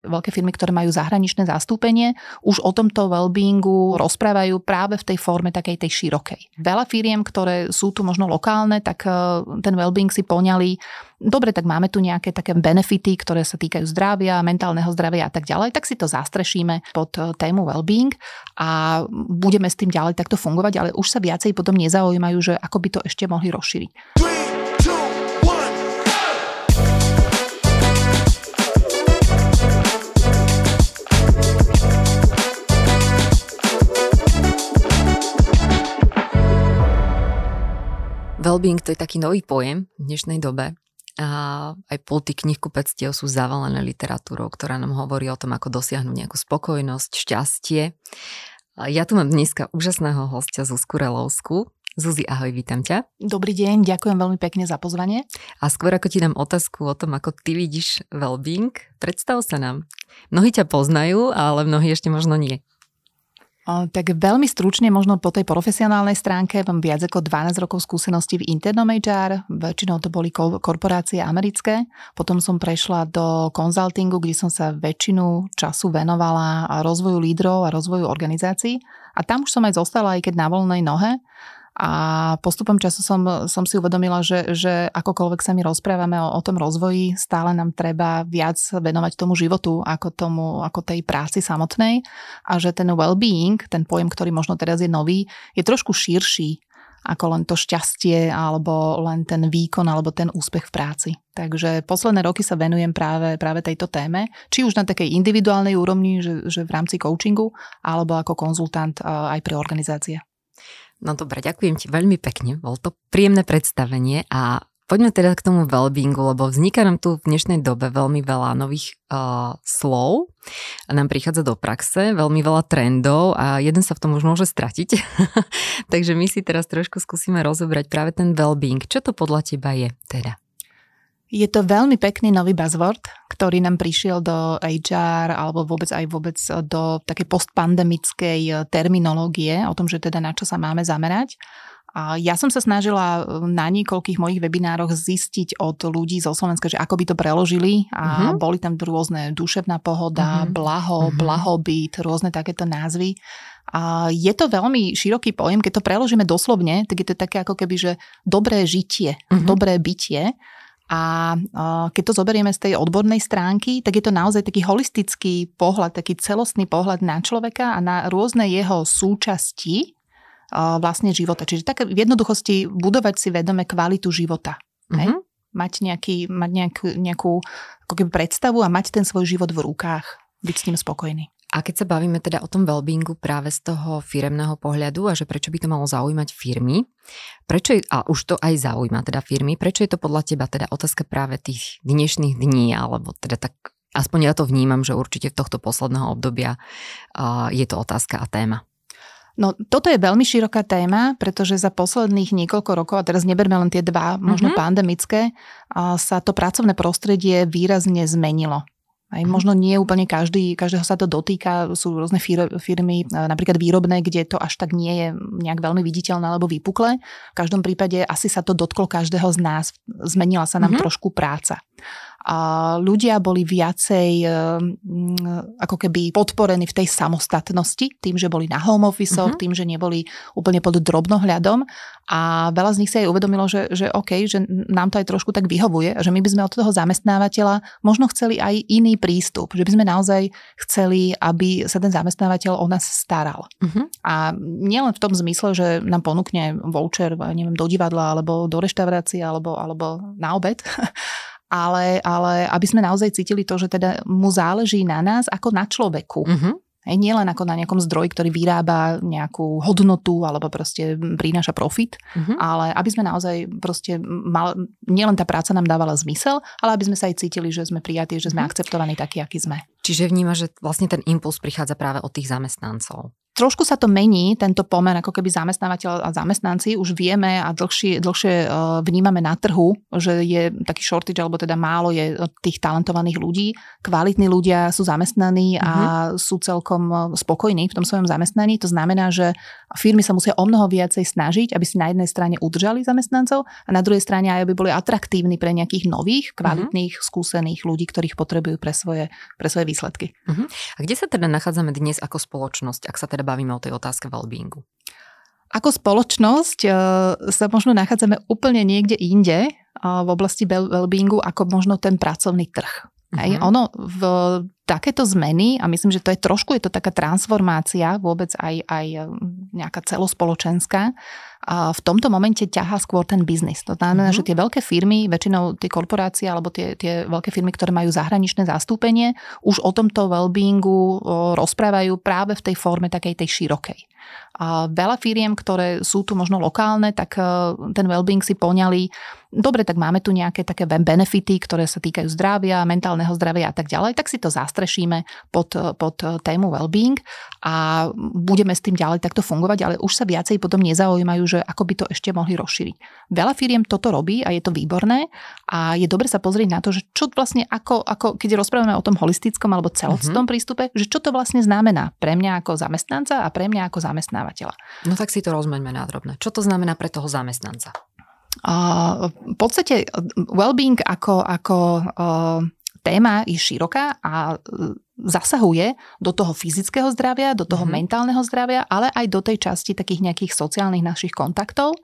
veľké firmy, ktoré majú zahraničné zastúpenie, už o tomto wellbeingu rozprávajú práve v tej forme takej tej širokej. Veľa firiem, ktoré sú tu možno lokálne, tak e, ten wellbeing si poňali dobre, tak máme tu nejaké také benefity, ktoré sa týkajú zdravia, mentálneho zdravia a tak ďalej, tak si to zastrešíme pod e, tému wellbeing a budeme s tým ďalej takto fungovať, ale už sa viacej potom nezaujímajú, že ako by to ešte mohli rozšíriť. Wellbeing to je taký nový pojem v dnešnej dobe. A aj polty knihkupectiev sú zavalené literatúrou, ktorá nám hovorí o tom, ako dosiahnuť nejakú spokojnosť, šťastie. Ja tu mám dneska úžasného hostia Zuzku Relovsku. Zuzi, ahoj, vítam ťa. Dobrý deň, ďakujem veľmi pekne za pozvanie. A skôr ako ti dám otázku o tom, ako ty vidíš wellbeing, predstav sa nám. Mnohí ťa poznajú, ale mnohí ešte možno nie. Tak veľmi stručne, možno po tej profesionálnej stránke, mám viac ako 12 rokov skúsenosti v internom HR, väčšinou to boli korporácie americké, potom som prešla do konzultingu, kde som sa väčšinu času venovala rozvoju lídrov a rozvoju organizácií. A tam už som aj zostala, aj keď na voľnej nohe a postupom času som, som si uvedomila, že, že akokoľvek sa my rozprávame o, o tom rozvoji, stále nám treba viac venovať tomu životu ako, tomu, ako tej práci samotnej a že ten well-being, ten pojem, ktorý možno teraz je nový, je trošku širší ako len to šťastie alebo len ten výkon alebo ten úspech v práci. Takže posledné roky sa venujem práve, práve tejto téme, či už na takej individuálnej úrovni, že, že v rámci coachingu, alebo ako konzultant aj pre organizácie. No dobre, ďakujem ti veľmi pekne. Bol to príjemné predstavenie a poďme teda k tomu wellbeingu, lebo vzniká nám tu v dnešnej dobe veľmi veľa nových uh, slov nám prichádza do praxe, veľmi veľa trendov a jeden sa v tom už môže stratiť. Takže my si teraz trošku skúsime rozobrať práve ten wellbeing. Čo to podľa teba je teda? Je to veľmi pekný nový buzzword, ktorý nám prišiel do HR alebo vôbec aj vôbec do takej postpandemickej eh, terminológie o tom, že teda na čo sa máme zamerať. A ja som sa snažila eh, na niekoľkých mojich webinároch zistiť od ľudí zo Slovenska, že ako by to preložili a uh-huh. boli tam rôzne duševná pohoda, uh-huh. blaho, uh-huh. blahobyt, rôzne takéto názvy. A je to veľmi široký pojem, keď to preložíme doslovne, tak je to také ako keby, že dobré žitie, uh-huh. dobré bytie. A keď to zoberieme z tej odbornej stránky, tak je to naozaj taký holistický pohľad, taký celostný pohľad na človeka a na rôzne jeho súčasti vlastne života. Čiže tak v jednoduchosti budovať si vedome kvalitu života. Mm-hmm. Mhm. Mať, nejaký, mať nejakú, nejakú ako keby predstavu a mať ten svoj život v rukách. Byť s ním spokojný. A keď sa bavíme teda o tom wellbeingu práve z toho firemného pohľadu a že prečo by to malo zaujímať firmy, prečo je, a už to aj zaujíma teda firmy, prečo je to podľa teba teda otázka práve tých dnešných dní, alebo teda tak aspoň ja to vnímam, že určite v tohto posledného obdobia uh, je to otázka a téma. No toto je veľmi široká téma, pretože za posledných niekoľko rokov, a teraz neberme len tie dva, možno mm-hmm. pandemické, sa to pracovné prostredie výrazne zmenilo. Aj možno nie úplne každý, každého sa to dotýka, sú rôzne firmy, napríklad výrobné, kde to až tak nie je nejak veľmi viditeľné alebo vypuklé. V každom prípade asi sa to dotklo každého z nás, zmenila sa nám mm-hmm. trošku práca a ľudia boli viacej mm, ako keby podporení v tej samostatnosti, tým, že boli na home office, uh-huh. tým, že neboli úplne pod drobnohľadom a veľa z nich si aj uvedomilo, že, že OK, že nám to aj trošku tak vyhovuje, že my by sme od toho zamestnávateľa možno chceli aj iný prístup, že by sme naozaj chceli, aby sa ten zamestnávateľ o nás staral. Uh-huh. A nielen v tom zmysle, že nám ponúkne voucher, neviem, do divadla alebo do reštaurácie alebo, alebo na obed, ale, ale aby sme naozaj cítili to, že teda mu záleží na nás ako na človeku. Mm-hmm. Hej, nie len ako na nejakom zdroji, ktorý vyrába nejakú hodnotu alebo proste prináša profit, mm-hmm. ale aby sme naozaj proste mal, nielen tá práca nám dávala zmysel, ale aby sme sa aj cítili, že sme prijatí, že sme mm-hmm. akceptovaní takí, akí sme. Čiže vníma, že vlastne ten impuls prichádza práve od tých zamestnancov. Trošku sa to mení, tento pomer, ako keby zamestnávateľ a zamestnanci. Už vieme a dlhšie, dlhšie e, vnímame na trhu, že je taký shortage, alebo teda málo je tých talentovaných ľudí. Kvalitní ľudia sú zamestnaní a uh-huh. sú celkom e, spokojní v tom svojom zamestnaní. To znamená, že firmy sa musia o mnoho viacej snažiť, aby si na jednej strane udržali zamestnancov a na druhej strane aj aby boli atraktívni pre nejakých nových, kvalitných, uh-huh. skúsených ľudí, ktorých potrebujú pre svoje, pre svoje výsledky. Uh-huh. A kde sa teda nachádzame dnes ako spoločnosť, ak sa teda bavíme o tej otázke wellbeingu? Ako spoločnosť uh, sa možno nachádzame úplne niekde inde uh, v oblasti wellbeingu ako možno ten pracovný trh. Uh-huh. ono v takéto zmeny, a myslím, že to je trošku, je to taká transformácia, vôbec aj, aj nejaká celospoločenská, v tomto momente ťahá skôr ten biznis. To znamená, uh-huh. že tie veľké firmy, väčšinou tie korporácie alebo tie, tie veľké firmy, ktoré majú zahraničné zastúpenie, už o tomto wellbeingu rozprávajú práve v tej forme takej tej širokej. A veľa firiem, ktoré sú tu možno lokálne, tak e, ten wellbeing si poňali, dobre, tak máme tu nejaké také benefity, ktoré sa týkajú zdravia, mentálneho zdravia a tak ďalej, tak si to zastrešíme pod, pod tému wellbeing a budeme s tým ďalej takto fungovať, ale už sa viacej potom nezaujímajú, že ako by to ešte mohli rozšíriť. Veľa firiem toto robí a je to výborné a je dobre sa pozrieť na to, že čo vlastne ako, ako keď rozprávame o tom holistickom alebo celostnom uh-huh. prístupe, že čo to vlastne znamená pre mňa ako zamestnanca a pre mňa ako zamestnávateľa. No tak si to rozmeňme na drobné. Čo to znamená pre toho zamestnanca? Uh, v podstate well-being ako, ako uh, téma je široká a zasahuje do toho fyzického zdravia, do toho mm-hmm. mentálneho zdravia, ale aj do tej časti takých nejakých sociálnych našich kontaktov.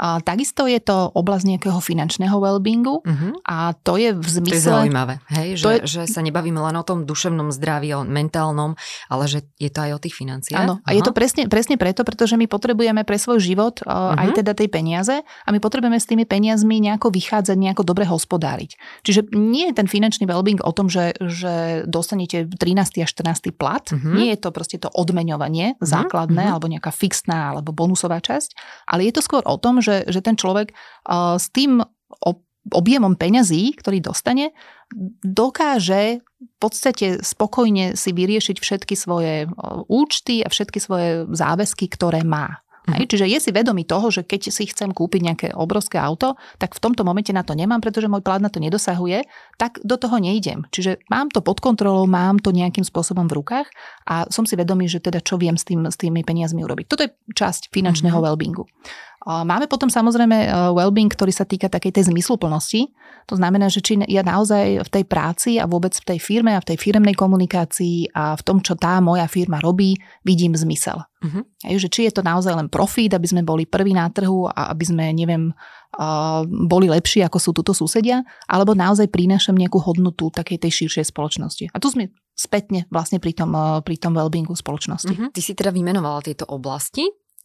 A takisto je to oblasť nejakého finančného wellbeingu mm-hmm. a to je v zmysle... To je zaujímavé, hej? Že, je... že sa nebavíme len o tom duševnom zdraví, o mentálnom, ale že je to aj o tých financiách. Áno, a je to presne, presne preto, pretože my potrebujeme pre svoj život mm-hmm. aj teda tej peniaze a my potrebujeme s tými peniazmi nejako vychádzať, nejako dobre hospodáriť. Čiže nie je ten finančný wellbeing o tom, že, že dostanete 13. a 14. plat. Uh-huh. Nie je to proste to odmeňovanie uh-huh. základné uh-huh. alebo nejaká fixná alebo bonusová časť, ale je to skôr o tom, že, že ten človek uh, s tým objemom peňazí, ktorý dostane, dokáže v podstate spokojne si vyriešiť všetky svoje účty a všetky svoje záväzky, ktoré má. Hej, čiže je si vedomý toho, že keď si chcem kúpiť nejaké obrovské auto, tak v tomto momente na to nemám, pretože môj plán na to nedosahuje, tak do toho nejdem. Čiže mám to pod kontrolou, mám to nejakým spôsobom v rukách a som si vedomý, že teda čo viem s, tým, s tými peniazmi urobiť. Toto je časť finančného mm-hmm. wellbeingu. Máme potom samozrejme e, well-being, ktorý sa týka takej tej zmysluplnosti. To znamená, že či ja naozaj v tej práci a vôbec v tej firme a v tej firemnej komunikácii a v tom, čo tá moja firma robí, vidím zmysel. Uh-huh. Hej, že či je to naozaj len profit, aby sme boli prví na trhu a aby sme, neviem, boli lepší, ako sú tuto susedia, alebo naozaj prinášam nejakú hodnotu takej tej širšej spoločnosti. A tu sme spätne vlastne pri tom, e, pri tom wellbeingu spoločnosti. Uh-huh. Ty si teda vymenovala tieto oblasti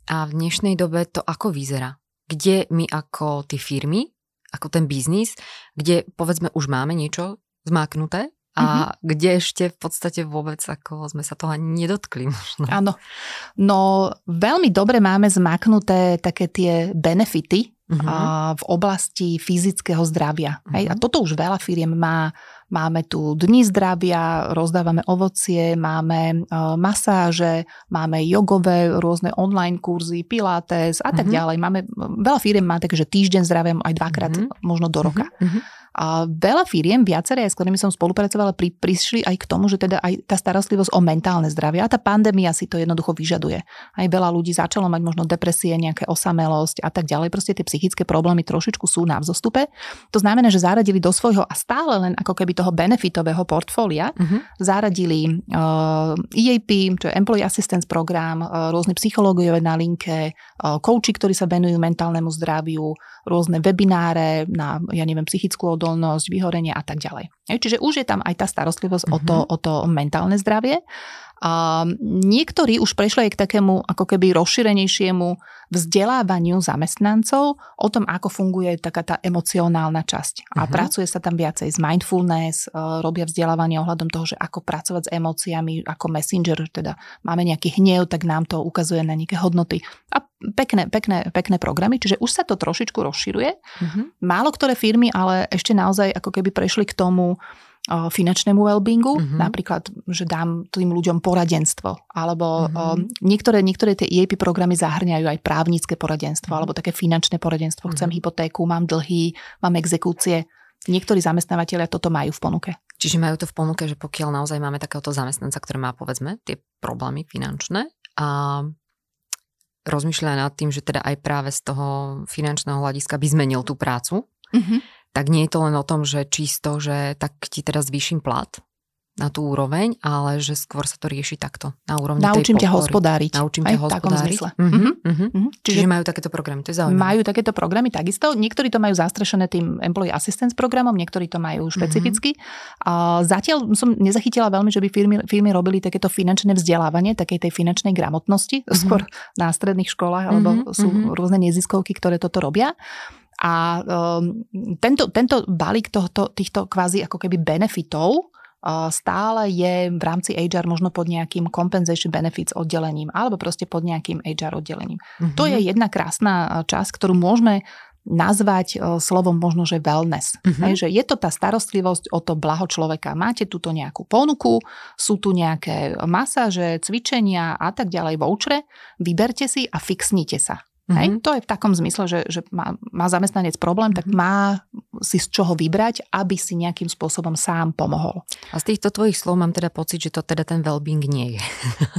a v dnešnej dobe to ako vyzerá? Kde my ako tie firmy, ako ten biznis, kde povedzme už máme niečo zmáknuté, a mm-hmm. kde ešte v podstate vôbec ako sme sa toho ani nedotkli možno. Áno. No veľmi dobre máme zmaknuté také tie benefity mm-hmm. v oblasti fyzického zdravia. Mm-hmm. Hej? A mhm. toto už veľa firiem má Máme tu dni zdravia, rozdávame ovocie, máme uh, masáže, máme jogové rôzne online kurzy, pilates a tak mm-hmm. ďalej. Máme, veľa firiem má takže týždeň zdravia aj dvakrát mm-hmm. možno do roka. Mm-hmm. A veľa firiem, viaceré, s ktorými som spolupracovala, pri, prišli aj k tomu, že teda aj tá starostlivosť o mentálne zdravie a tá pandémia si to jednoducho vyžaduje. Aj veľa ľudí začalo mať možno depresie, nejaké osamelosť a tak ďalej. Proste tie psychické problémy trošičku sú na vzostupe. To znamená, že zaradili do svojho a stále len ako keby toho benefitového portfólia uh-huh. zaradili uh, EAP, čo je Employee Assistance Program, uh, rôzne psychológiové na linke, uh, kouči, ktorí sa venujú mentálnemu zdraviu, rôzne webináre na, ja neviem, psychickú odolnosť, vyhorenie a tak ďalej. Čiže už je tam aj tá starostlivosť uh-huh. o, to, mhm. o to mentálne zdravie. A niektorí už prešli aj k takému ako keby rozšírenejšiemu vzdelávaniu zamestnancov o tom, ako funguje taká tá emocionálna časť. A uh-huh. pracuje sa tam viacej z mindfulness, e, robia vzdelávanie ohľadom toho, že ako pracovať s emóciami ako messenger, teda máme nejaký hnev, tak nám to ukazuje na nejaké hodnoty. A pekné, pekné, pekné programy, čiže už sa to trošičku rozširuje. Uh-huh. Málo ktoré firmy ale ešte naozaj ako keby prešli k tomu, finančnému wellbeingu, mm-hmm. napríklad, že dám tým ľuďom poradenstvo, alebo mm-hmm. niektoré, niektoré tie EAP programy zahrňajú aj právnické poradenstvo, mm-hmm. alebo také finančné poradenstvo. Chcem mm-hmm. hypotéku, mám dlhy, mám exekúcie. Niektorí zamestnávateľia toto majú v ponuke. Čiže majú to v ponuke, že pokiaľ naozaj máme takéhoto zamestnanca, ktorý má povedzme tie problémy finančné a rozmýšľa nad tým, že teda aj práve z toho finančného hľadiska by zmenil tú prácu, mm-hmm. Tak nie je to len o tom, že čisto, že tak ti teraz zvýšim plat, na tú úroveň, ale že skôr sa to rieši takto, na úrovni Naučím tej ťa hospodáriť. Naučím ťa hospodáriť. Mm-hmm. Mm-hmm. Mm-hmm. Čiže, Čiže majú takéto programy, to je zaujímavé. Majú takéto programy takisto. Niektorí to majú zastrešené tým Employee Assistance programom, niektorí to majú špecificky. Mm-hmm. zatiaľ som nezachytila veľmi, že by firmy, firmy robili takéto finančné vzdelávanie, takej tej finančnej gramotnosti, mm-hmm. skôr na stredných školách, alebo mm-hmm. sú rôzne neziskovky, ktoré toto robia. A um, tento, tento balík tohto, týchto kvázi ako keby benefitov stále je v rámci HR možno pod nejakým compensation benefits oddelením alebo proste pod nejakým HR oddelením. Mm-hmm. To je jedna krásna časť, ktorú môžeme nazvať slovom možno, že wellness. Mm-hmm. Hej, že je to tá starostlivosť o to blaho človeka. Máte túto nejakú ponuku, sú tu nejaké masáže, cvičenia a tak ďalej vouchere, vyberte si a fixnite sa. Mm-hmm. Hej? To je v takom zmysle, že, že má, má zamestnanec problém, mm-hmm. tak mhm. má si z čoho vybrať, aby si nejakým spôsobom sám pomohol. A z týchto tvojich slov mám teda pocit, že to teda ten well-being nie je.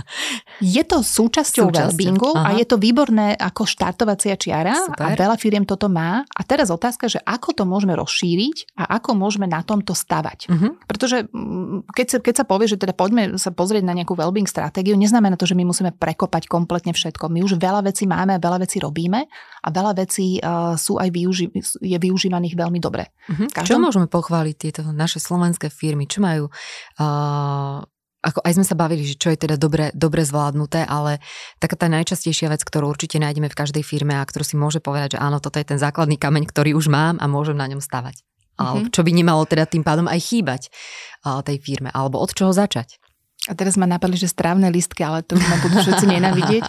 je to súčasťou, súčasťou. well-beingu Aha. a je to výborné ako štartovacia čiara Super. a veľa firiem toto má. A teraz otázka, že ako to môžeme rozšíriť a ako môžeme na tomto stavať. Mm-hmm. Pretože mm, keď sa, keď sa povie, že teda poďme sa pozrieť na nejakú well-being stratégiu, neznamená to, že my musíme prekopať kompletne všetko. My už veľa vecí máme a veľa vecí vecí robíme a veľa vecí uh, sú aj využi- je využívaných veľmi dobre. Uh-huh. Každom... Čo môžeme pochváliť tieto naše slovenské firmy? Čo majú uh, ako aj sme sa bavili, že čo je teda dobre, dobre zvládnuté, ale taká tá najčastejšia vec, ktorú určite nájdeme v každej firme a ktorú si môže povedať, že áno, toto je ten základný kameň, ktorý už mám a môžem na ňom stavať. Mm-hmm. Čo by nemalo teda tým pádom aj chýbať tej firme, alebo od čoho začať. A teraz ma napadli, že strávne listky, ale to ma budú všetci nenavidieť.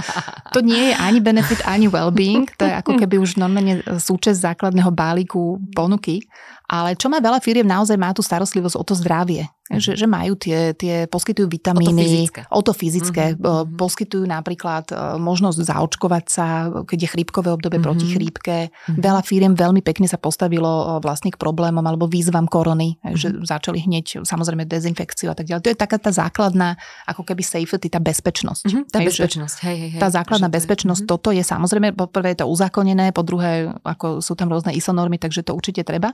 to nie je ani benefit, ani well-being. To je ako keby už normálne súčasť základného balíku ponuky. Ale čo má veľa firiem, naozaj má tú starostlivosť o to zdravie. Mm. Že, že majú tie, tie, poskytujú vitamíny. O to fyzické. Mm-hmm. Poskytujú napríklad e, možnosť zaočkovať sa, keď je chrípkové obdobie mm-hmm. proti chrípke. Mm-hmm. Veľa firiem veľmi pekne sa postavilo e, vlastne k problémom alebo výzvam korony. Mm-hmm. Že začali hneď samozrejme dezinfekciu a tak ďalej. To je taká tá základná ako keby safety, tá bezpečnosť. Mm-hmm. Tá hej, bezpečnosť. Hej, hej, hej. Tá základná bezpečnosť, mm-hmm. toto je samozrejme, po prvé je to uzákonené, po druhé ako sú tam rôzne ISO normy, takže to určite treba.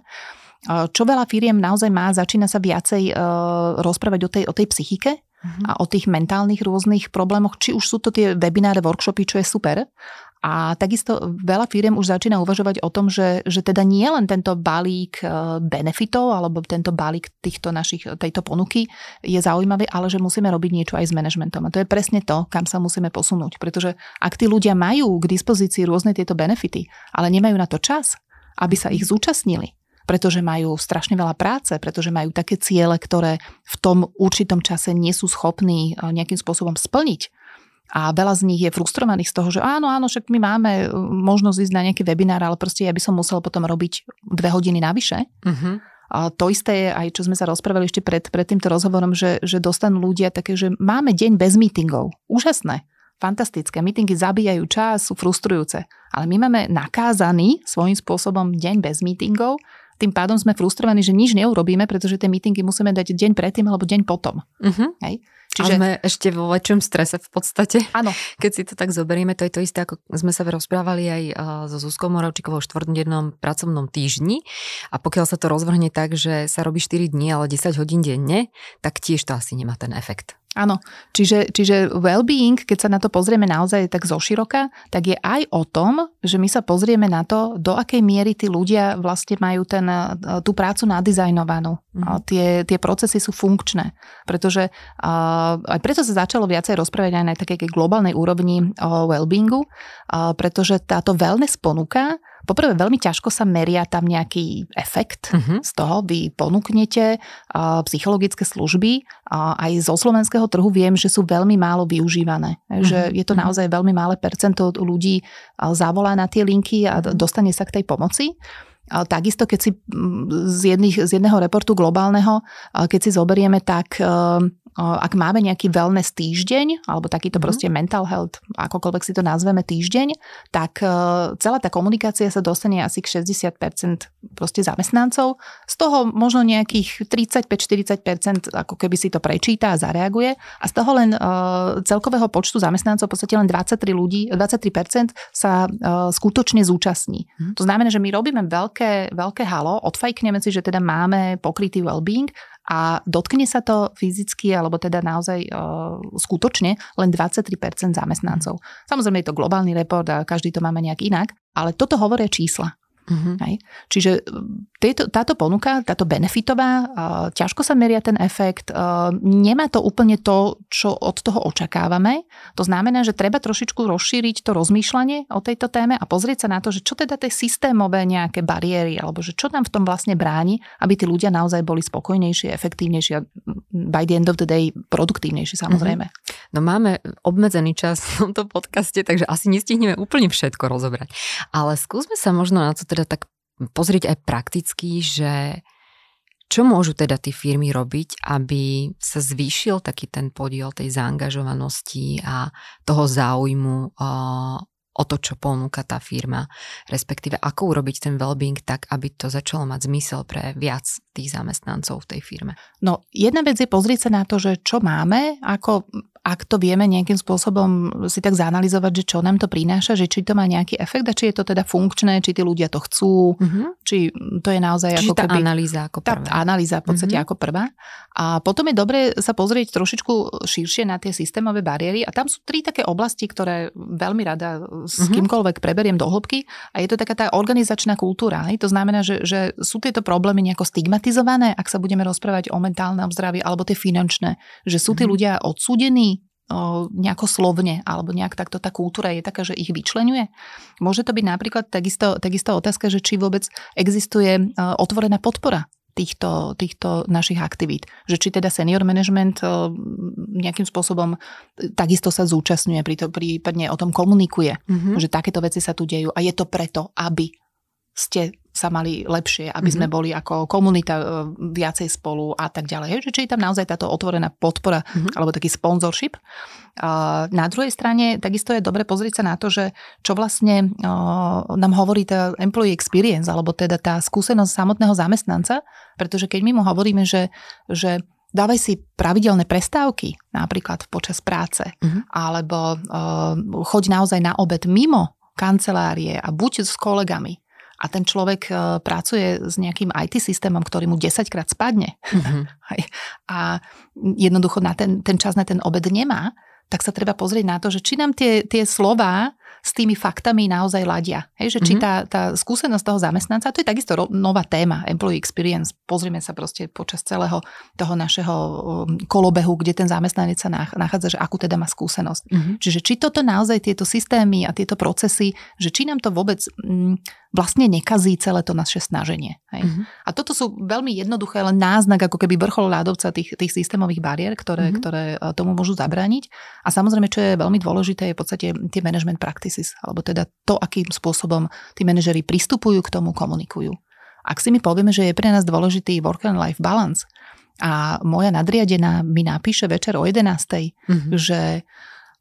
Čo veľa firiem naozaj má, začína sa viacej uh, rozprávať o tej, o tej psychike uh-huh. a o tých mentálnych rôznych problémoch, či už sú to tie webináre, workshopy, čo je super. A takisto veľa firiem už začína uvažovať o tom, že, že teda nie len tento balík benefitov alebo tento balík týchto našich, tejto ponuky je zaujímavý, ale že musíme robiť niečo aj s manažmentom. A to je presne to, kam sa musíme posunúť. Pretože ak tí ľudia majú k dispozícii rôzne tieto benefity, ale nemajú na to čas, aby sa ich zúčastnili, pretože majú strašne veľa práce, pretože majú také ciele, ktoré v tom určitom čase nie sú schopní eh, nejakým spôsobom splniť. A veľa z nich je frustrovaných z toho, že áno, áno, však my máme eh, možnosť ísť na nejaký webinár, ale proste ja by som musel potom robiť dve hodiny navyše. Uh-huh. A to isté je aj, čo sme sa rozprávali ešte pred, pred týmto rozhovorom, že, že dostanú ľudia také, že máme deň bez meetingov. Úžasné fantastické. Meetingy zabíjajú čas, sú frustrujúce. Ale my máme nakázaný svojím spôsobom deň bez meetingov tým pádom sme frustrovaní, že nič neurobíme, pretože tie meetingy musíme dať deň predtým alebo deň potom. Uh-huh. Hej? Čiže... A sme ešte vo väčšom strese v podstate. Áno. Keď si to tak zoberieme, to je to isté, ako sme sa rozprávali aj so Zuzkou Moravčíkovou v štvrtdennom pracovnom týždni. A pokiaľ sa to rozvrhne tak, že sa robí 4 dní, ale 10 hodín denne, tak tiež to asi nemá ten efekt. Áno, čiže, čiže well-being, keď sa na to pozrieme naozaj tak zoširoka, tak je aj o tom, že my sa pozrieme na to, do akej miery tí ľudia vlastne majú ten, tú prácu nadizajnovanú. Mm. Tie, tie procesy sú funkčné, pretože aj preto sa začalo viacej rozprávať aj na takej globálnej úrovni o well-beingu, pretože táto wellness ponuka Poprvé, veľmi ťažko sa meria tam nejaký efekt uh-huh. z toho. Vy ponúknete uh, psychologické služby. Uh, aj zo slovenského trhu viem, že sú veľmi málo využívané. Uh-huh. Že je to mhm. naozaj veľmi malé percento ľudí uh, zavolá na tie linky a dostane sa k tej pomoci. Takisto, keď si z, jedných, z jedného reportu globálneho, keď si zoberieme, tak ak máme nejaký wellness týždeň, alebo takýto mm-hmm. proste mental health, akokoľvek si to nazveme týždeň, tak celá tá komunikácia sa dostane asi k 60% proste zamestnancov. Z toho možno nejakých 35-40% ako keby si to prečíta a zareaguje a z toho len celkového počtu zamestnancov v podstate len 23 ľudí, 23% sa skutočne zúčastní. Mm-hmm. To znamená, že my robíme veľké, veľké halo, odfajkneme si, že teda máme pokrytý well-being a dotkne sa to fyzicky, alebo teda naozaj uh, skutočne len 23% zamestnancov. Samozrejme je to globálny report a každý to máme nejak inak, ale toto hovoria čísla. Mm-hmm. Hej. Čiže tieto, táto ponuka, táto benefitová, uh, ťažko sa meria ten efekt, uh, nemá to úplne to, čo od toho očakávame. To znamená, že treba trošičku rozšíriť to rozmýšľanie o tejto téme a pozrieť sa na to, že čo teda tie systémové nejaké bariéry, alebo že čo nám v tom vlastne bráni, aby tí ľudia naozaj boli spokojnejší, efektívnejší a by the end of the day produktívnejší samozrejme. Mm-hmm. No máme obmedzený čas v tomto podcaste, takže asi nestihneme úplne všetko rozobrať. Ale skúsme sa možno na to teda tak pozrieť aj prakticky, že čo môžu teda tie firmy robiť, aby sa zvýšil taký ten podiel tej zaangažovanosti a toho záujmu o to, čo ponúka tá firma, respektíve ako urobiť ten well-being tak, aby to začalo mať zmysel pre viac tých zamestnancov v tej firme. No, jedna vec je pozrieť sa na to, že čo máme, ako ak to vieme nejakým spôsobom si tak zanalizovať, že čo nám to prináša, že či to má nejaký efekt a či je to teda funkčné, či tí ľudia to chcú, mm-hmm. či to je naozaj Čiže ako tá keby... analýza ako prvá. Tá analýza v podstate mm-hmm. ako prvá. A potom je dobre sa pozrieť trošičku širšie na tie systémové bariéry a tam sú tri také oblasti, ktoré veľmi rada s mm-hmm. kýmkoľvek preberiem do hĺbky a je to taká tá organizačná kultúra. Hej? To znamená, že, že sú tieto problémy nejako stigmatizované, ak sa budeme rozprávať o mentálnom zdraví alebo tie finančné, že sú tí mm-hmm. ľudia odsúdení nejako slovne, alebo nejak takto tá kultúra je taká, že ich vyčlenuje. Môže to byť napríklad takisto, takisto otázka, že či vôbec existuje otvorená podpora týchto, týchto našich aktivít. Že či teda senior management nejakým spôsobom e, takisto sa zúčastňuje, prípadne o tom komunikuje, mm-hmm. že takéto veci sa tu dejú a je to preto, aby ste sa mali lepšie, aby mm-hmm. sme mhm. boli ako komunita e, viacej spolu a tak ďalej. Že či je tam naozaj táto otvorená podpora mm-hmm. alebo taký sponsorship. Na druhej strane takisto je dobre pozrieť sa na to, že čo vlastne nám hovorí tá employee experience alebo teda tá skúsenosť samotného zamestnanca, pretože keď my mu hovoríme, že, že dávaj si pravidelné prestávky, napríklad počas práce, mm-hmm. alebo uh, choď naozaj na obed mimo kancelárie a buď s kolegami, a ten človek e, pracuje s nejakým IT systémom, ktorý mu 10 krát spadne mm-hmm. a jednoducho na ten, ten čas na ten obed nemá, tak sa treba pozrieť na to, že či nám tie, tie slova s tými faktami naozaj ladia. Hej, že či mm-hmm. tá, tá skúsenosť toho zamestnanca, to je takisto ro- nová téma, employee experience. Pozrime sa proste počas celého toho našeho um, kolobehu, kde ten zamestnanec sa nachádza, že akú teda má skúsenosť. Mm-hmm. Čiže či toto naozaj tieto systémy a tieto procesy, že či nám to vôbec mm, vlastne nekazí celé to naše snaženie. Hej. Mm-hmm. A toto sú veľmi jednoduché, len náznak, ako keby vrchol ľadovca tých, tých systémových bariér, ktoré, mm-hmm. ktoré e, tomu môžu zabrániť. A samozrejme, čo je veľmi dôležité, je v podstate tie management practices, alebo teda to, akým spôsobom tí manažery pristupujú k tomu, komunikujú. Ak si my povieme, že je pre nás dôležitý work and life balance a moja nadriadená mi napíše večer o 11. Mm-hmm. že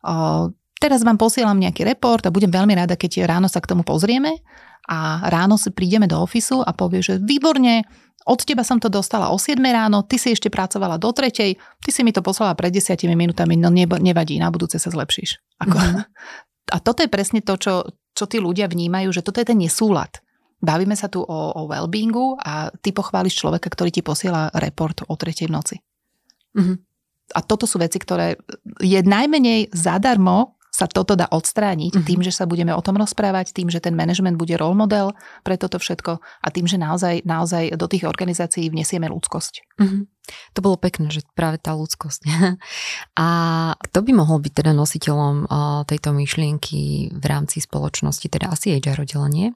o, teraz vám posielam nejaký report a budem veľmi rada, keď ráno sa k tomu pozrieme a ráno si prídeme do ofisu a povie, že výborne, od teba som to dostala o 7 ráno, ty si ešte pracovala do tretej, ty si mi to poslala pred 10 minútami, no nevadí, na budúce sa zlepšíš. Ako, mm-hmm. A toto je presne to, čo, čo tí ľudia vnímajú, že toto je ten nesúlad. Bavíme sa tu o, o well-beingu a ty pochváliš človeka, ktorý ti posiela report o tretej v noci. Mm-hmm. A toto sú veci, ktoré je najmenej zadarmo sa toto dá odstrániť mm-hmm. tým, že sa budeme o tom rozprávať, tým, že ten manažment bude role model pre toto všetko a tým, že naozaj, naozaj do tých organizácií vnesieme ľudskosť. Mm-hmm. To bolo pekné, že práve tá ľudskosť. a to by mohol byť teda nositeľom tejto myšlienky v rámci spoločnosti, teda asi HR oddelenie?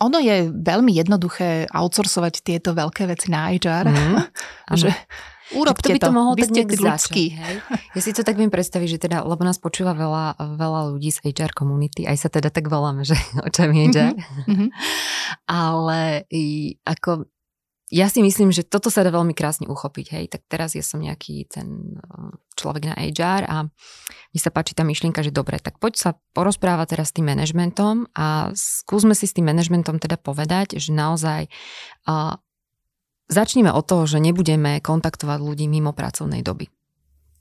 Ono je veľmi jednoduché outsourcovať tieto veľké veci na HR. Mm, že Urobte by to. to mohol Vy ste ľudský. Hej? Ja si to tak viem predstaviť, že teda, lebo nás počúva veľa, veľa ľudí z HR komunity, aj sa teda tak voláme, že očami HR. Mm-hmm. Ale i, ako ja si myslím, že toto sa dá veľmi krásne uchopiť. Hej, tak teraz ja som nejaký ten um, človek na HR a mi sa páči tá myšlienka, že dobre, tak poď sa porozprávať teraz s tým manažmentom a skúsme si s tým manažmentom teda povedať, že naozaj uh, začneme od toho, že nebudeme kontaktovať ľudí mimo pracovnej doby.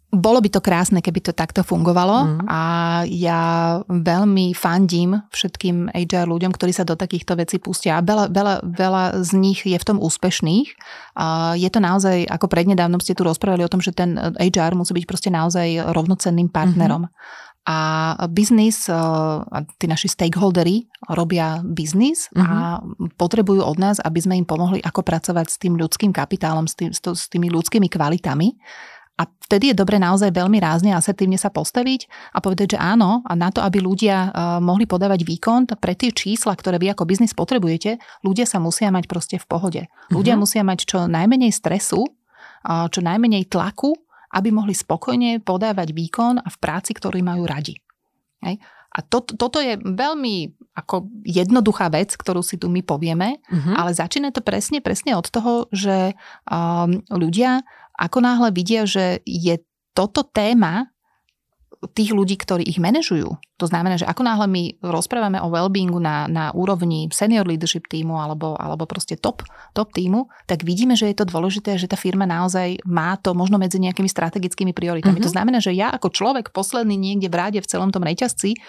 Bolo by to krásne, keby to takto fungovalo mm. a ja veľmi fandím všetkým HR ľuďom, ktorí sa do takýchto vecí pustia. A veľa, veľa, veľa z nich je v tom úspešných. A je to naozaj, ako prednedávnom ste tu rozprávali o tom, že ten HR musí byť proste naozaj rovnocenným partnerom. Mm-hmm. A biznis, tí naši stakeholdery robia biznis mm-hmm. a mhm. potrebujú od nás, aby sme im pomohli, ako pracovať s tým ľudským kapitálom, s, tým, s tými ľudskými kvalitami. A vtedy je dobre naozaj veľmi rázne a asertívne sa postaviť a povedať, že áno, a na to, aby ľudia mohli podávať výkon, pre tie čísla, ktoré vy ako biznis potrebujete, ľudia sa musia mať proste v pohode. Ľudia mm-hmm. musia mať čo najmenej stresu, čo najmenej tlaku, aby mohli spokojne podávať výkon a v práci, ktorú majú radi. Hej. A to, toto je veľmi ako jednoduchá vec, ktorú si tu my povieme, mm-hmm. ale začína to presne, presne od toho, že um, ľudia ako náhle vidia, že je toto téma tých ľudí, ktorí ich manažujú. To znamená, že ako náhle my rozprávame o wellbeingu na, na úrovni senior leadership týmu alebo, alebo proste top, top týmu, tak vidíme, že je to dôležité, že tá firma naozaj má to možno medzi nejakými strategickými prioritami. Mm-hmm. To znamená, že ja ako človek posledný niekde v ráde v celom tom reťazci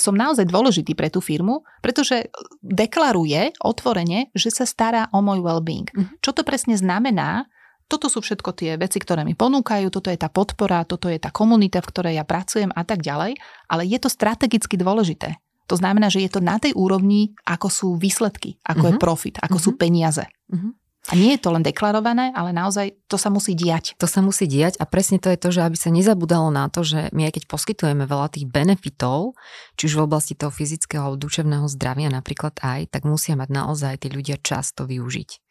som naozaj dôležitý pre tú firmu, pretože deklaruje otvorene, že sa stará o môj well-being. Mm-hmm. Čo to presne znamená, toto sú všetko tie veci, ktoré mi ponúkajú, toto je tá podpora, toto je tá komunita, v ktorej ja pracujem a tak ďalej, ale je to strategicky dôležité. To znamená, že je to na tej úrovni, ako sú výsledky, ako uh-huh. je mhm. profit, ako uh-huh. sú mhm. peniaze. Uh-huh. A nie je to len deklarované, ale naozaj to sa musí diať. To sa musí diať a presne to je to, že aby sa nezabudalo na to, že my aj keď poskytujeme veľa tých benefitov, či už v oblasti toho fyzického alebo duševného zdravia napríklad aj, tak musia mať naozaj tí ľudia často využiť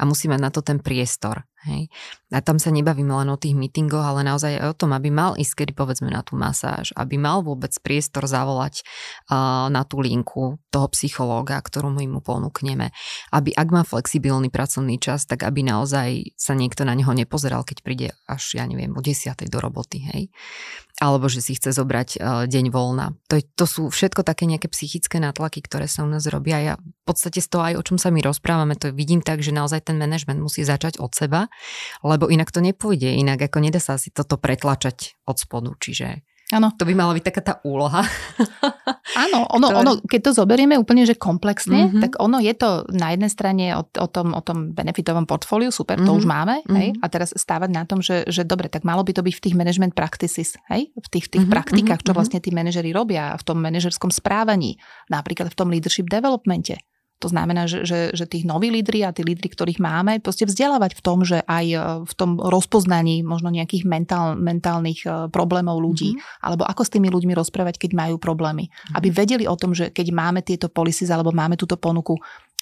a musí mať na to ten priestor. Hej. A tam sa nebavíme len o tých meetingoch, ale naozaj aj o tom, aby mal ísť kedy povedzme na tú masáž, aby mal vôbec priestor zavolať uh, na tú linku toho psychológa, ktorú my mu ponúkneme. Aby ak má flexibilný pracovný čas, tak aby naozaj sa niekto na neho nepozeral, keď príde až, ja neviem, o 10. do roboty. Hej alebo že si chce zobrať uh, deň voľna. To, to sú všetko také nejaké psychické nátlaky, ktoré sa u nás robia. Ja v podstate z toho aj o čom sa my rozprávame, to vidím tak, že naozaj ten manažment musí začať od seba, lebo inak to nepôjde, inak ako nedá sa si toto pretlačať od spodu, čiže Áno. To by mala byť taká tá úloha. Áno, ono, Ktoré... ono, keď to zoberieme úplne, že komplexne, mm-hmm. tak ono je to na jednej strane o, o, tom, o tom benefitovom portfóliu, super, mm-hmm. to už mhm. máme, mm-hmm. hej, a teraz stávať na tom, že, že dobre, tak malo by to byť v tých management practices, hej, v tých, tých mm-hmm. praktikách, čo mhm. vlastne tí manažeri robia, v tom manažerskom správaní, napríklad v tom leadership developmente. To znamená, že, že, že tých noví lídry a tí lídry, ktorých máme, proste vzdelávať v tom, že aj e, v tom rozpoznaní možno nejakých mentál, mentálnych e, problémov ľudí, mm-hmm. alebo ako s tými ľuďmi rozprávať, keď majú problémy. Mm-hmm. Aby vedeli o tom, že keď máme tieto policies alebo máme túto ponuku,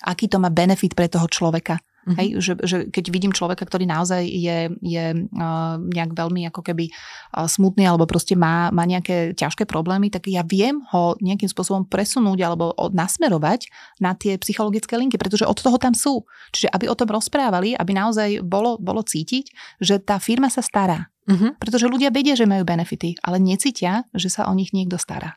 aký to má benefit pre toho človeka. Mm-hmm. Hej, že, že keď vidím človeka, ktorý naozaj je, je uh, nejak veľmi ako keby uh, smutný alebo proste má, má nejaké ťažké problémy, tak ja viem ho nejakým spôsobom presunúť alebo od, nasmerovať na tie psychologické linky, pretože od toho tam sú. Čiže aby o tom rozprávali, aby naozaj bolo, bolo cítiť, že tá firma sa stará. Mm-hmm. Pretože ľudia vedia, že majú benefity, ale necítia, že sa o nich niekto stará.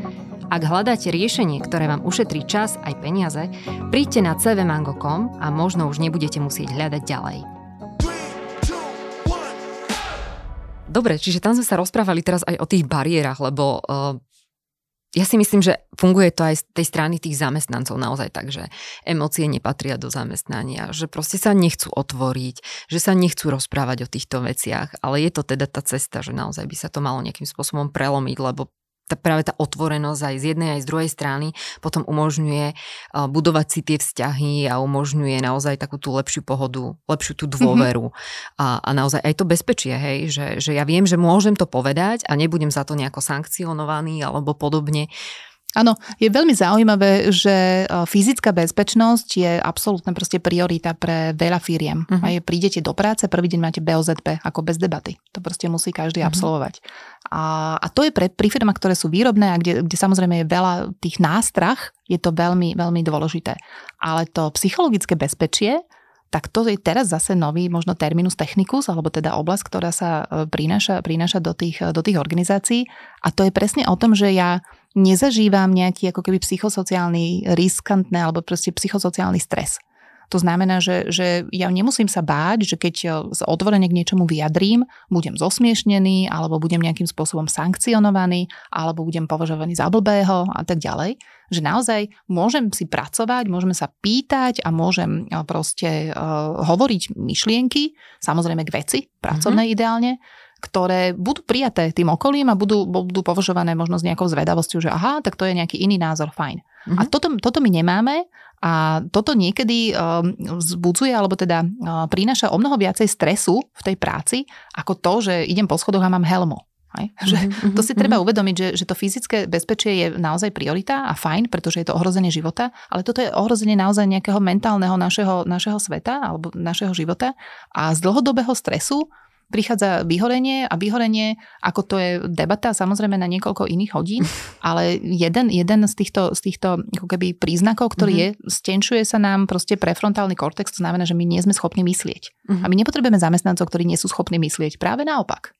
Ak hľadáte riešenie, ktoré vám ušetrí čas aj peniaze, príďte na cvmango.com a možno už nebudete musieť hľadať ďalej. Dobre, čiže tam sme sa rozprávali teraz aj o tých bariérach, lebo uh, ja si myslím, že funguje to aj z tej strany tých zamestnancov naozaj tak, že emócie nepatria do zamestnania, že proste sa nechcú otvoriť, že sa nechcú rozprávať o týchto veciach, ale je to teda tá cesta, že naozaj by sa to malo nejakým spôsobom prelomiť, lebo tá, práve tá otvorenosť aj z jednej aj z druhej strany potom umožňuje uh, budovať si tie vzťahy a umožňuje naozaj takú tú lepšiu pohodu, lepšiu tú dôveru mm-hmm. a, a naozaj aj to bezpečie, hej, že, že ja viem, že môžem to povedať a nebudem za to nejako sankcionovaný alebo podobne. Áno, je veľmi zaujímavé, že e, fyzická bezpečnosť je absolútna proste priorita pre veľa firiem. Uh-huh. Aj prídete do práce, prvý deň máte BOZP, ako bez debaty. To proste musí každý uh-huh. absolvovať. A, a to je pre, pri firmách, ktoré sú výrobné a kde, kde samozrejme je veľa tých nástrach, je to veľmi, veľmi dôležité. Ale to psychologické bezpečie, tak to je teraz zase nový možno terminus technicus, alebo teda oblasť, ktorá sa e, prináša, prináša do, tých, do tých organizácií. A to je presne o tom, že ja nezažívam nejaký ako keby psychosociálny riskantné alebo proste psychosociálny stres. To znamená, že, že ja nemusím sa báť, že keď sa otvorene k niečomu vyjadrím, budem zosmiešnený, alebo budem nejakým spôsobom sankcionovaný, alebo budem považovaný za blbého a tak ďalej. Že naozaj môžem si pracovať, môžeme sa pýtať a môžem proste uh, hovoriť myšlienky, samozrejme k veci, pracovné mm-hmm. ideálne, ktoré budú prijaté tým okolím a budú, budú považované možno s nejakou zvedavosťou, že aha, tak to je nejaký iný názor, fajn. Mm-hmm. A toto, toto my nemáme a toto niekedy um, vzbudzuje, alebo teda uh, prináša o mnoho viacej stresu v tej práci, ako to, že idem po schodoch a mám helmu. Hej? Že mm-hmm, to si treba uvedomiť, že, že to fyzické bezpečie je naozaj priorita a fajn, pretože je to ohrozenie života, ale toto je ohrozenie naozaj nejakého mentálneho našeho, našeho sveta alebo našeho života a z dlhodobého stresu prichádza vyhorenie a vyhorenie, ako to je debata samozrejme na niekoľko iných hodín, ale jeden, jeden z týchto, z týchto ako keby príznakov, ktorý mm-hmm. je, stenčuje sa nám proste prefrontálny kortex, to znamená, že my nie sme schopní myslieť. Mm-hmm. A my nepotrebujeme zamestnancov, ktorí nie sú schopní myslieť. Práve naopak.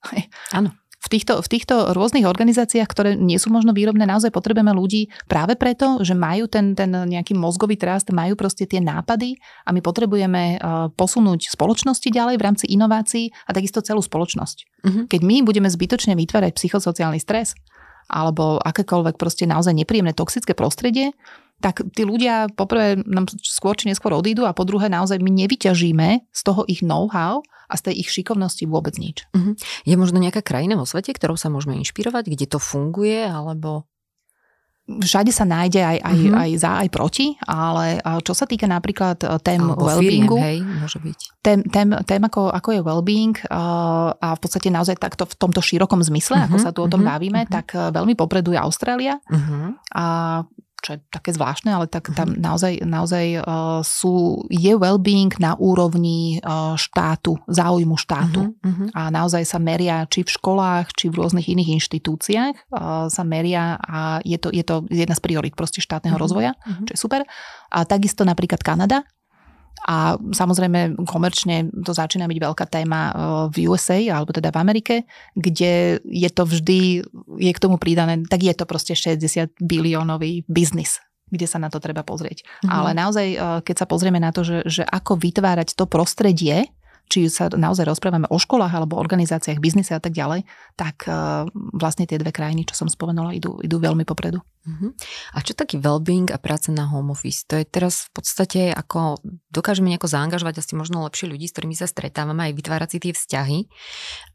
Áno v týchto, v týchto rôznych organizáciách, ktoré nie sú možno výrobné, naozaj potrebujeme ľudí práve preto, že majú ten, ten nejaký mozgový trast, majú proste tie nápady a my potrebujeme uh, posunúť spoločnosti ďalej v rámci inovácií a takisto celú spoločnosť. Uh-huh. Keď my budeme zbytočne vytvárať psychosociálny stres alebo akékoľvek proste naozaj nepríjemné toxické prostredie, tak tí ľudia poprvé nám skôr či neskôr odídu a po druhé naozaj my nevyťažíme z toho ich know-how a z tej ich šikovnosti vôbec nič. Uh-huh. Je možno nejaká krajina vo svete, ktorou sa môžeme inšpirovať, kde to funguje, alebo všade sa nájde aj, aj, mm-hmm. aj za, aj proti, ale čo sa týka napríklad e, tém Alebo wellbeingu, hej, môže byť. Tém, tém, tém ako, ako je wellbeing a v podstate naozaj takto v tomto širokom zmysle, mm-hmm. ako sa tu o tom mm-hmm. bavíme, mm-hmm. tak e, veľmi popreduje Austrália mm-hmm. a čo je také zvláštne, ale tak tam mhm. naozaj, naozaj uh, sú, je well-being na úrovni uh, štátu, záujmu štátu. Uh-huh, uh-huh. A naozaj sa meria či v školách, či v rôznych iných inštitúciách uh, sa meria a je to, je to jedna z priorit proste štátneho uh-huh, rozvoja, uh-huh. čo je super. A takisto napríklad Kanada, a samozrejme komerčne to začína byť veľká téma e, v USA, alebo teda v Amerike, kde je to vždy, je k tomu pridané, tak je to proste 60 biliónový biznis kde sa na to treba pozrieť. Mm-hmm. Ale naozaj, e, keď sa pozrieme na to, že, že ako vytvárať to prostredie, či sa naozaj rozprávame o školách alebo organizáciách, biznise a tak ďalej, tak e, vlastne tie dve krajiny, čo som spomenula, idú, idú veľmi popredu. Uh-huh. A čo taký well-being a práca na home office? To je teraz v podstate ako dokážeme nejako zaangažovať asi možno lepšie ľudí, s ktorými sa stretávame aj vytvárať si tie vzťahy.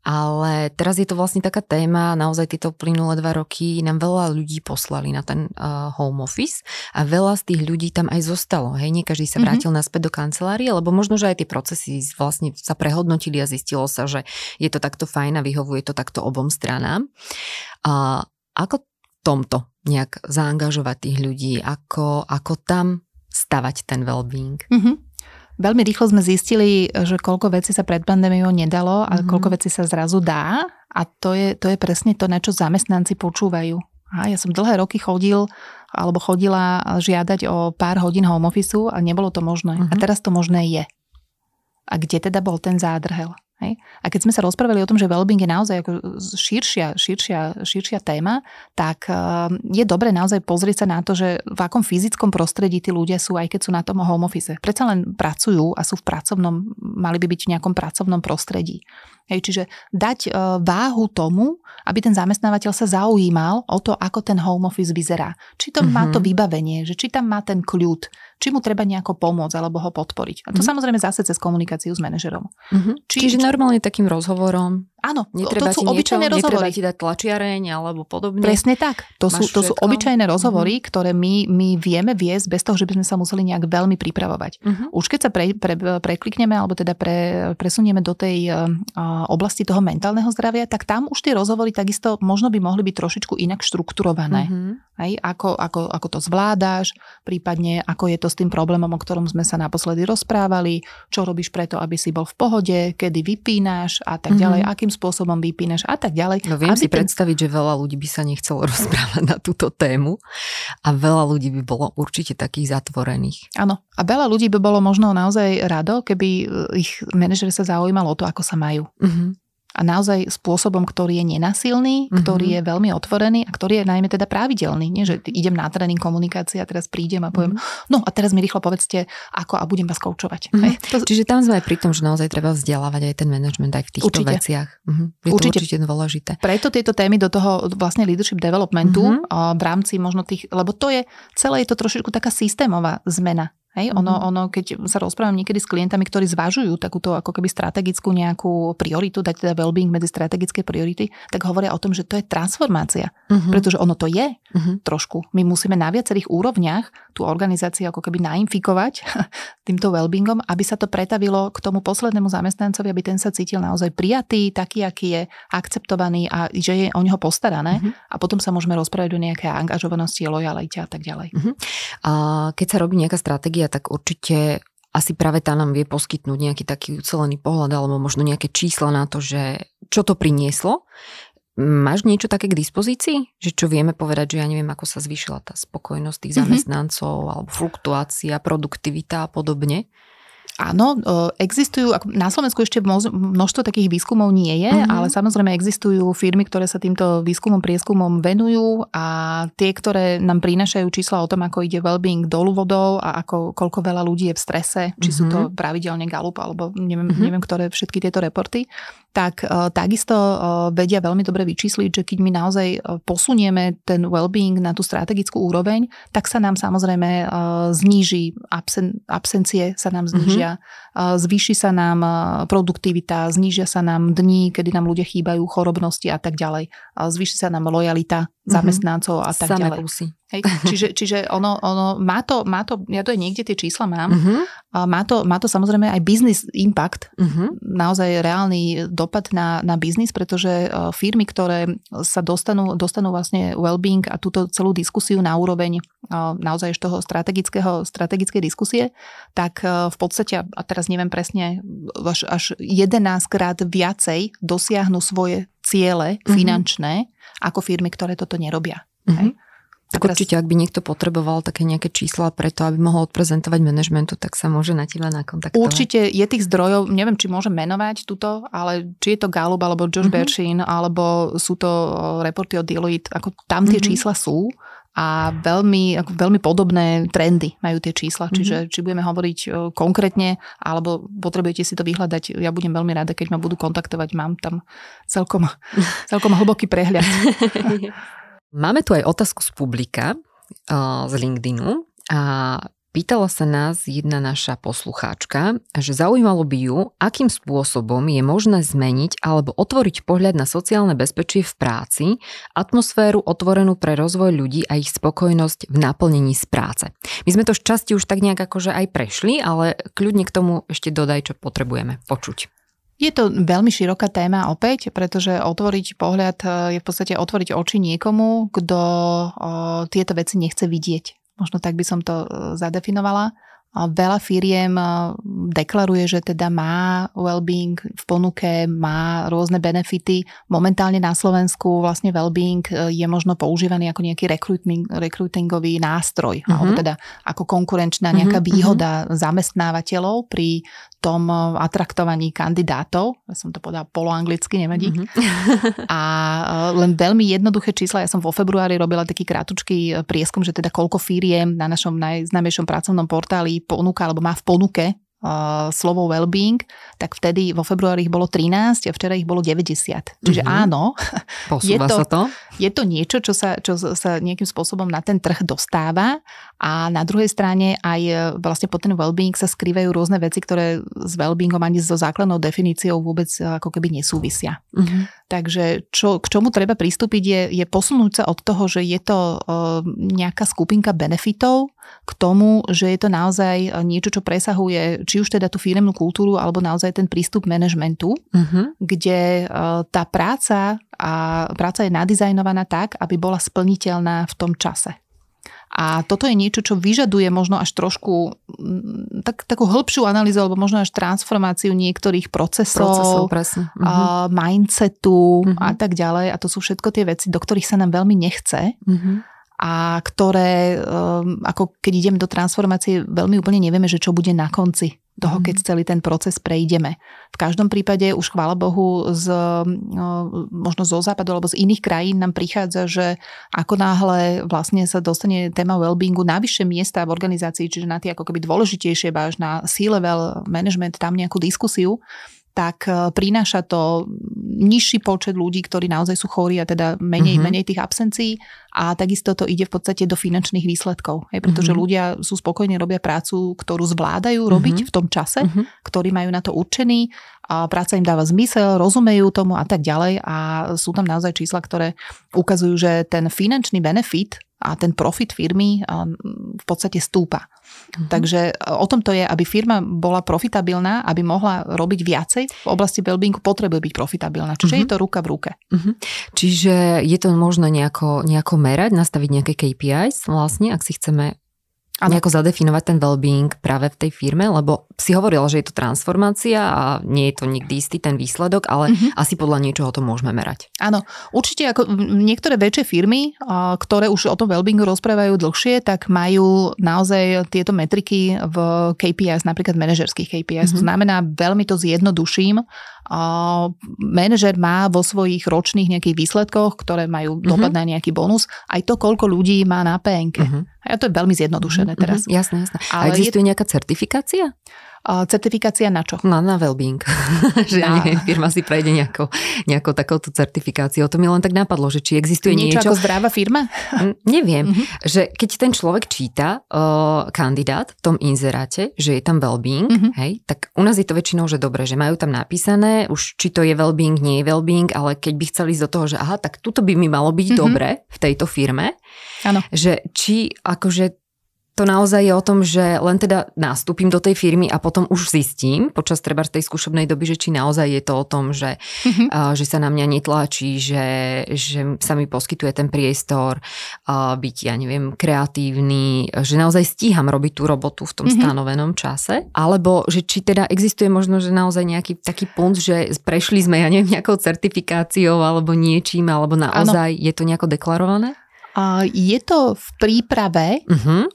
Ale teraz je to vlastne taká téma, naozaj tieto plynulé dva roky nám veľa ľudí poslali na ten uh, home office a veľa z tých ľudí tam aj zostalo. Hej, nie každý sa mhm. vrátil uh-huh. naspäť do kancelárie, lebo možno, že aj tie procesy vlastne sa prehodnotili a zistilo sa, že je to takto fajn a vyhovuje to takto obom stranám. Uh, ako tomto nejak zaangažovať tých ľudí, ako, ako tam stavať ten well-being. Mm-hmm. Veľmi rýchlo sme zistili, že koľko vecí sa pred pandémiou nedalo a mm-hmm. koľko vecí sa zrazu dá a to je, to je presne to, na čo zamestnanci počúvajú. A ja som dlhé roky chodil alebo chodila žiadať o pár hodín home office a nebolo to možné. Mm-hmm. A mhm. teraz to možné je. A kde teda bol ten zádrhel? Hej? A keď sme sa rozprávali o tom, že wellbeing je naozaj ako širšia, širšia, širšia téma, tak uh, je dobre naozaj pozrieť sa na to, že v akom fyzickom prostredí tí ľudia sú, aj keď sú na tom home office. Predsa len pracujú a sú v pracovnom, mali by byť v nejakom pracovnom prostredí. Hej, čiže dať váhu tomu, aby ten zamestnávateľ sa zaujímal o to, ako ten home office vyzerá. Či to mm-hmm. má to mhm. vybavenie, že či tam má ten kľud, či mu treba nejako pomôcť alebo ho podporiť. A to mm-hmm. samozrejme zase cez komunikáciu s manažerom. Mm-hmm. Či, Čiže normálne takým rozhovorom Áno, netreba to sú niečo, obyčajné rozhovory. Netreba ti dať tlačiareň alebo podobne. Presne tak. To sú, to sú obyčajné rozhovory, mm-hmm. ktoré my, my vieme viesť bez toho, že by sme sa museli nejak veľmi pripravovať. Mm-hmm. Už keď sa pre, pre, preklikneme alebo teda pre, presunieme do tej uh, oblasti toho mentálneho zdravia, tak tam už tie rozhovory takisto možno by mohli byť trošičku inak štrukturované. Mm-hmm. Hej, ako, ako, ako to zvládáš, prípadne ako je to s tým problémom, o ktorom sme sa naposledy rozprávali, čo robíš preto, aby si bol v pohode, kedy vypínaš a tak ďalej, mm-hmm. Akým spôsobom vypínaš a tak ďalej. No viem si ten... predstaviť, že veľa ľudí by sa nechcelo rozprávať na túto tému a veľa ľudí by bolo určite takých zatvorených. Áno. A veľa ľudí by bolo možno naozaj rado, keby ich manažer sa zaujímal o to, ako sa majú. Mm-hmm a naozaj spôsobom, ktorý je nenasilný, mm-hmm. ktorý je veľmi otvorený a ktorý je najmä teda pravidelný. Nie, že idem na tréning komunikácie a teraz prídem a poviem, mm-hmm. no a teraz mi rýchlo povedzte, ako a budem vás koučovať. Mm-hmm. To... Čiže tam sme aj pri tom, že naozaj treba vzdelávať aj ten management aj v týchto určite. veciach. Mm-hmm. Je určite. to určite dôležité. Preto tieto témy do toho vlastne leadership developmentu mm-hmm. v rámci možno tých, lebo to je, celé je to trošičku taká systémová zmena Hej, ono, mm-hmm. ono, keď sa rozprávam niekedy s klientami, ktorí zvažujú takúto ako keby strategickú nejakú prioritu, dať teda well-being medzi strategické priority, tak hovoria o tom, že to je transformácia. Mm-hmm. Pretože ono to je mm-hmm. trošku. My musíme na viacerých úrovniach tú organizáciu ako keby nainfikovať týmto well-beingom, aby sa to pretavilo k tomu poslednému zamestnancovi, aby ten sa cítil naozaj prijatý, taký, aký je, akceptovaný a že je o neho postarané. Mm-hmm. A potom sa môžeme rozprávať o nejakej angažovanosti, lojalite a tak ďalej. Mm-hmm. A keď sa robí nejaká stratégia tak určite asi práve tá nám vie poskytnúť nejaký taký ucelený pohľad alebo možno nejaké čísla na to, že čo to prinieslo. Máš niečo také k dispozícii? Že čo vieme povedať, že ja neviem, ako sa zvýšila tá spokojnosť tých mhm. zamestnancov mm-hmm. alebo fluktuácia, produktivita a podobne? Áno, existujú, na Slovensku ešte množstvo takých výskumov nie je, mm-hmm. ale samozrejme existujú firmy, ktoré sa týmto výskumom, prieskumom venujú a tie, ktoré nám prinášajú čísla o tom, ako ide well-being dolu vodou a ako, koľko veľa ľudí je v strese, či mm-hmm. sú to mhm. pravidelne Galup alebo neviem, mm-hmm. neviem ktoré všetky tieto reporty, tak uh, takisto uh, vedia veľmi dobre vyčísliť, že keď my naozaj posunieme ten well-being na tú strategickú úroveň, tak sa nám samozrejme zníži absen, absencie, sa nám znížia, mm-hmm. zvýši sa nám produktivita, znížia sa nám dní, kedy nám ľudia chýbajú, chorobnosti a tak ďalej. Zvýši sa nám lojalita mhm. zamestnancov mm-hmm. a tak Samé ďalej. Plusy. Hej, čiže, čiže ono, ono má, to, má to, ja to aj niekde tie čísla mám, uh-huh. má, to, má to samozrejme aj business impact, uh-huh. naozaj reálny dopad na, na biznis, pretože firmy, ktoré sa dostanú, dostanú vlastne well-being a túto celú diskusiu na úroveň naozaj z toho strategického, strategickej diskusie, tak v podstate, a teraz neviem presne, až, až 11 krát viacej dosiahnu svoje ciele uh-huh. finančné ako firmy, ktoré toto nerobia. Uh-huh. Hej? Tak teraz... určite, ak by niekto potreboval také nejaké čísla preto, aby mohol odprezentovať manažmentu, tak sa môže na teba nakontaktovať. Určite je tých zdrojov, neviem, či môžem menovať túto, ale či je to Gallup, alebo Josh uh-huh. Berchin, alebo sú to reporty od Deloitte, ako tam tie uh-huh. čísla sú a veľmi, ako veľmi podobné trendy majú tie čísla. Čiže či budeme hovoriť konkrétne, alebo potrebujete si to vyhľadať, ja budem veľmi rada, keď ma budú kontaktovať, mám tam celkom, celkom hlboký prehľad. Máme tu aj otázku z publika z LinkedInu a pýtala sa nás jedna naša poslucháčka, že zaujímalo by ju, akým spôsobom je možné zmeniť alebo otvoriť pohľad na sociálne bezpečie v práci, atmosféru otvorenú pre rozvoj ľudí a ich spokojnosť v naplnení z práce. My sme to v časti už tak nejak akože aj prešli, ale kľudne k tomu ešte dodaj, čo potrebujeme počuť. Je to veľmi široká téma opäť, pretože otvoriť pohľad e, je v podstate otvoriť oči niekomu, kto e, tieto veci nechce vidieť. Možno tak by som to e, zadefinovala. Veľa firiem deklaruje, že teda má well-being v ponuke, má rôzne benefity. Momentálne na Slovensku vlastne well-being je možno používaný ako nejaký recruiting, recruitingový nástroj, mm-hmm. alebo teda ako konkurenčná nejaká mm-hmm. výhoda zamestnávateľov pri tom eh, atraktovaní kandidátov. Ja som to povedala poloanglicky, nevadí. Mm-hmm. A eh, len veľmi jednoduché čísla. Ja som vo februári robila taký krátučký eh, prieskum, že teda koľko firiem na našom najznámejšom pracovnom portáli ponúka alebo má v ponuke slovo well-being, tak vtedy vo februári ich bolo 13 a včera ich bolo 90. Čiže mm-hmm. áno, je to, sa to? je to niečo, čo sa, čo sa nejakým spôsobom na ten trh dostáva a na druhej strane aj e, vlastne pod ten well-being sa skrývajú rôzne veci, ktoré s well-beingom ani so základnou definíciou vôbec e, ako keby nesúvisia. Mm-hmm. Takže čo, k čomu treba pristúpiť je, je posunúť sa od toho, že je to uh, nejaká skupinka benefitov k tomu, že je to naozaj niečo, čo presahuje či už teda tú firemnú kultúru alebo naozaj ten prístup manažmentu, uh-huh. kde uh, tá práca a práca je nadizajnovaná tak, aby bola splniteľná v tom čase. A toto je niečo, čo vyžaduje možno až trošku mm, tak, takú hĺbšiu analýzu alebo možno až transformáciu niektorých procesov, procesov presne. Uh-huh. Uh, mindsetu uh-huh. a tak ďalej. A to sú všetko tie veci, do ktorých sa nám veľmi nechce. Uh-huh a ktoré, um, ako keď ideme do transformácie, veľmi úplne nevieme, že čo bude na konci toho, keď mhm. celý ten proces prejdeme. V každom prípade už chvála Bohu z, no, možno zo západu alebo z iných krajín nám prichádza, že ako náhle vlastne sa dostane téma wellbeingu na vyššie miesta v organizácii, čiže na tie ako keby dôležitejšie, až na C-level management, tam nejakú diskusiu, tak e, prináša to nižší počet ľudí, ktorí naozaj sú chorí a teda menej, mm-hmm. menej tých absencií a takisto to ide v podstate do finančných výsledkov, hej, pretože mm-hmm. ľudia sú spokojní, robia prácu, ktorú zvládajú robiť mm-hmm. v tom čase, mm-hmm. ktorý majú na to určený, a práca im dáva zmysel, rozumejú tomu a tak ďalej a sú tam naozaj čísla, ktoré ukazujú, že ten finančný benefit a ten profit firmy v podstate stúpa. Mm-hmm. Takže e, o tom to je, aby firma bola profitabilná, aby mohla robiť viacej v oblasti wellbeingu, potrebuje byť profitabilná. Čiže mm-hmm. je to ruka v ruke. Mm-hmm. Čiže je to možno nejako, nejako merať, nastaviť nejaké KPIs vlastne, ak si chceme Ano. nejako zadefinovať ten well-being práve v tej firme, lebo si hovorila, že je to transformácia a nie je to nikdy istý ten výsledok, ale uh-huh. asi podľa niečoho to môžeme merať. Áno, určite ako niektoré väčšie firmy, ktoré už o tom well-beingu rozprávajú dlhšie, tak majú naozaj tieto metriky v KPIs, napríklad manažerských KPIs. Uh-huh. To mhm. znamená, veľmi to zjednoduším, manažer má vo svojich ročných nejakých výsledkoch, ktoré majú uh-huh. dopad na nejaký bonus, aj to, koľko ľudí má na PNK. Uh-huh. A to je veľmi zjednodušené uh-huh. teraz. Jasné, jasné. A existuje je... nejaká certifikácia? Certifikácia na čo? Na, na well-being. že na... Nie, firma si prejde nejakou, nejakou takouto certifikáciou. To mi len tak napadlo, že či existuje niečo... Niečo ako zdravá firma? neviem. Mm-hmm. Že keď ten človek číta uh, kandidát v tom inzeráte, že je tam well-being, mm-hmm. hej, tak u nás je to väčšinou, že dobre, že majú tam napísané, už či to je well-being, nie je well-being, ale keď by chceli ísť do toho, že aha, tak tuto by mi malo byť mm-hmm. dobre v tejto firme, Ano. že či akože to naozaj je o tom, že len teda nastúpim do tej firmy a potom už zistím počas treba tej skúšobnej doby, že či naozaj je to o tom, že, mm-hmm. uh, že sa na mňa netlačí, že, že sa mi poskytuje ten priestor uh, byť, ja neviem, kreatívny, že naozaj stíham robiť tú robotu v tom mm-hmm. stanovenom čase, alebo že či teda existuje možno, že naozaj nejaký taký punt, že prešli sme, ja neviem, nejakou certifikáciou alebo niečím, alebo naozaj ano. je to nejako deklarované? Uh, je to v príprave, uh-huh.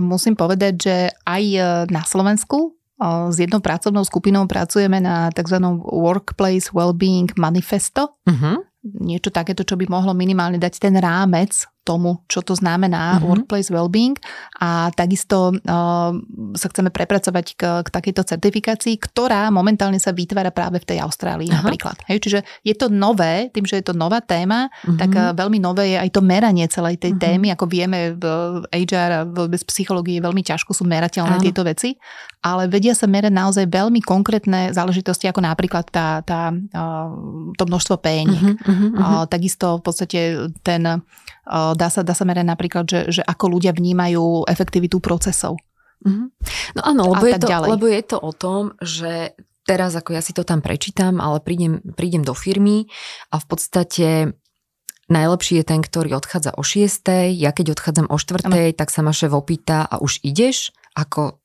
Musím povedať, že aj e, na Slovensku uh, s jednou pracovnou skupinou pracujeme na tzv. Workplace Wellbeing Manifesto. Uh-huh. Niečo takéto, čo by mohlo minimálne dať ten rámec tomu, čo to znamená uh-huh. workplace well-being a takisto uh, sa chceme prepracovať k, k takejto certifikácii, ktorá momentálne sa vytvára práve v tej Austrálii uh-huh. napríklad. Hej, čiže je to nové, tým, že je to nová téma, uh-huh. tak uh, veľmi nové je aj to meranie celej tej uh-huh. témy, ako vieme v HR a v psychológii veľmi ťažko sú merateľné uh-huh. tieto veci, ale vedia sa merať naozaj veľmi konkrétne záležitosti, ako napríklad tá, tá, uh, to množstvo péniek. Uh-huh. Uh-huh. Uh, takisto v podstate ten Dá sa, dá sa merať napríklad, že, že ako ľudia vnímajú efektivitu procesov. Mm-hmm. No áno, lebo je, to, lebo je to o tom, že teraz ako ja si to tam prečítam, ale prídem, prídem do firmy a v podstate najlepší je ten, ktorý odchádza o 6. Ja keď odchádzam o 4. Ano. tak sa ma šéf opýta a už ideš? Ako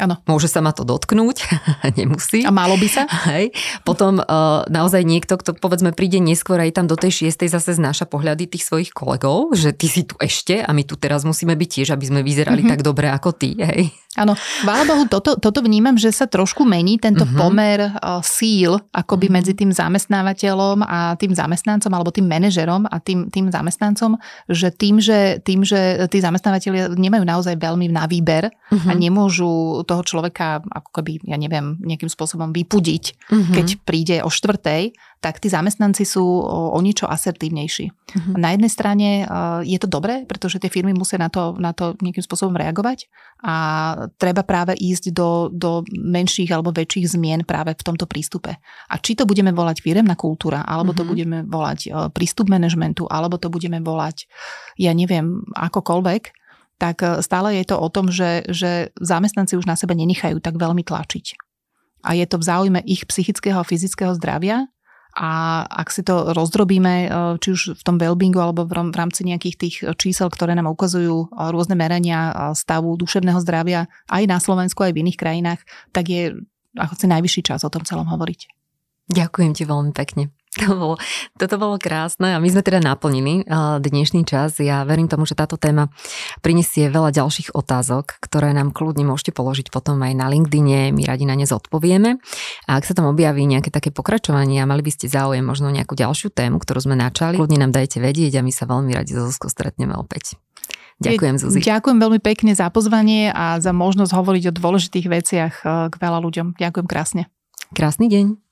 Áno. Môže sa ma to dotknúť, nemusí. A málo by sa? Hej. Potom uh, naozaj niekto, kto povedzme príde neskôr aj tam do tej šiestej zase znáša pohľady tých svojich kolegov, že ty si tu ešte a my tu teraz musíme byť tiež, aby sme vyzerali mm-hmm. tak dobre ako ty. Hej. Áno, chvála Bohu, toto, toto vnímam, že sa trošku mení tento uh-huh. pomer uh, síl akoby uh-huh. medzi tým zamestnávateľom a tým zamestnancom alebo tým manažerom a tým, tým zamestnancom, že tým, že, tým, že tí zamestnávateľia nemajú naozaj veľmi na výber uh-huh. a nemôžu toho človeka ako keby, ja neviem, nejakým spôsobom vypudiť, uh-huh. keď príde o štvrtej, tak tí zamestnanci sú o, o niečo asertívnejší. Uh-huh. Na jednej strane uh, je to dobré, pretože tie firmy musia na to, na to nejakým spôsobom reagovať a treba práve ísť do, do menších alebo väčších zmien práve v tomto prístupe. A či to budeme volať firemná kultúra, alebo uh-huh. to budeme volať uh, prístup manažmentu, alebo to budeme volať, ja neviem, akokoľvek, tak e, stále je to o tom, že, že zamestnanci už na sebe nenechajú tak veľmi tlačiť. A je to v záujme ich psychického a fyzického zdravia a ak si to rozdrobíme, e, či už v tom wellbeingu alebo v rámci nejakých tých čísel, ktoré nám ukazujú e, rôzne merania stavu duševného zdravia aj na Slovensku, aj v iných krajinách, tak je ako si najvyšší čas o tom celom hovoriť. Ďakujem ti veľmi pekne. To bolo, toto bolo krásne a my sme teda naplnili dnešný čas. Ja verím tomu, že táto téma prinesie veľa ďalších otázok, ktoré nám kľudne môžete položiť potom aj na LinkedIne, my radi na ne zodpovieme. A ak sa tam objaví nejaké také pokračovanie a mali by ste záujem možno nejakú ďalšiu tému, ktorú sme načali, kľudne nám dajte vedieť a my sa veľmi radi so Zuzkou stretneme opäť. Ďakujem, Zuzi. Ďakujem veľmi pekne za pozvanie a za možnosť hovoriť o dôležitých veciach k veľa ľuďom. Ďakujem krásne. Krásny deň.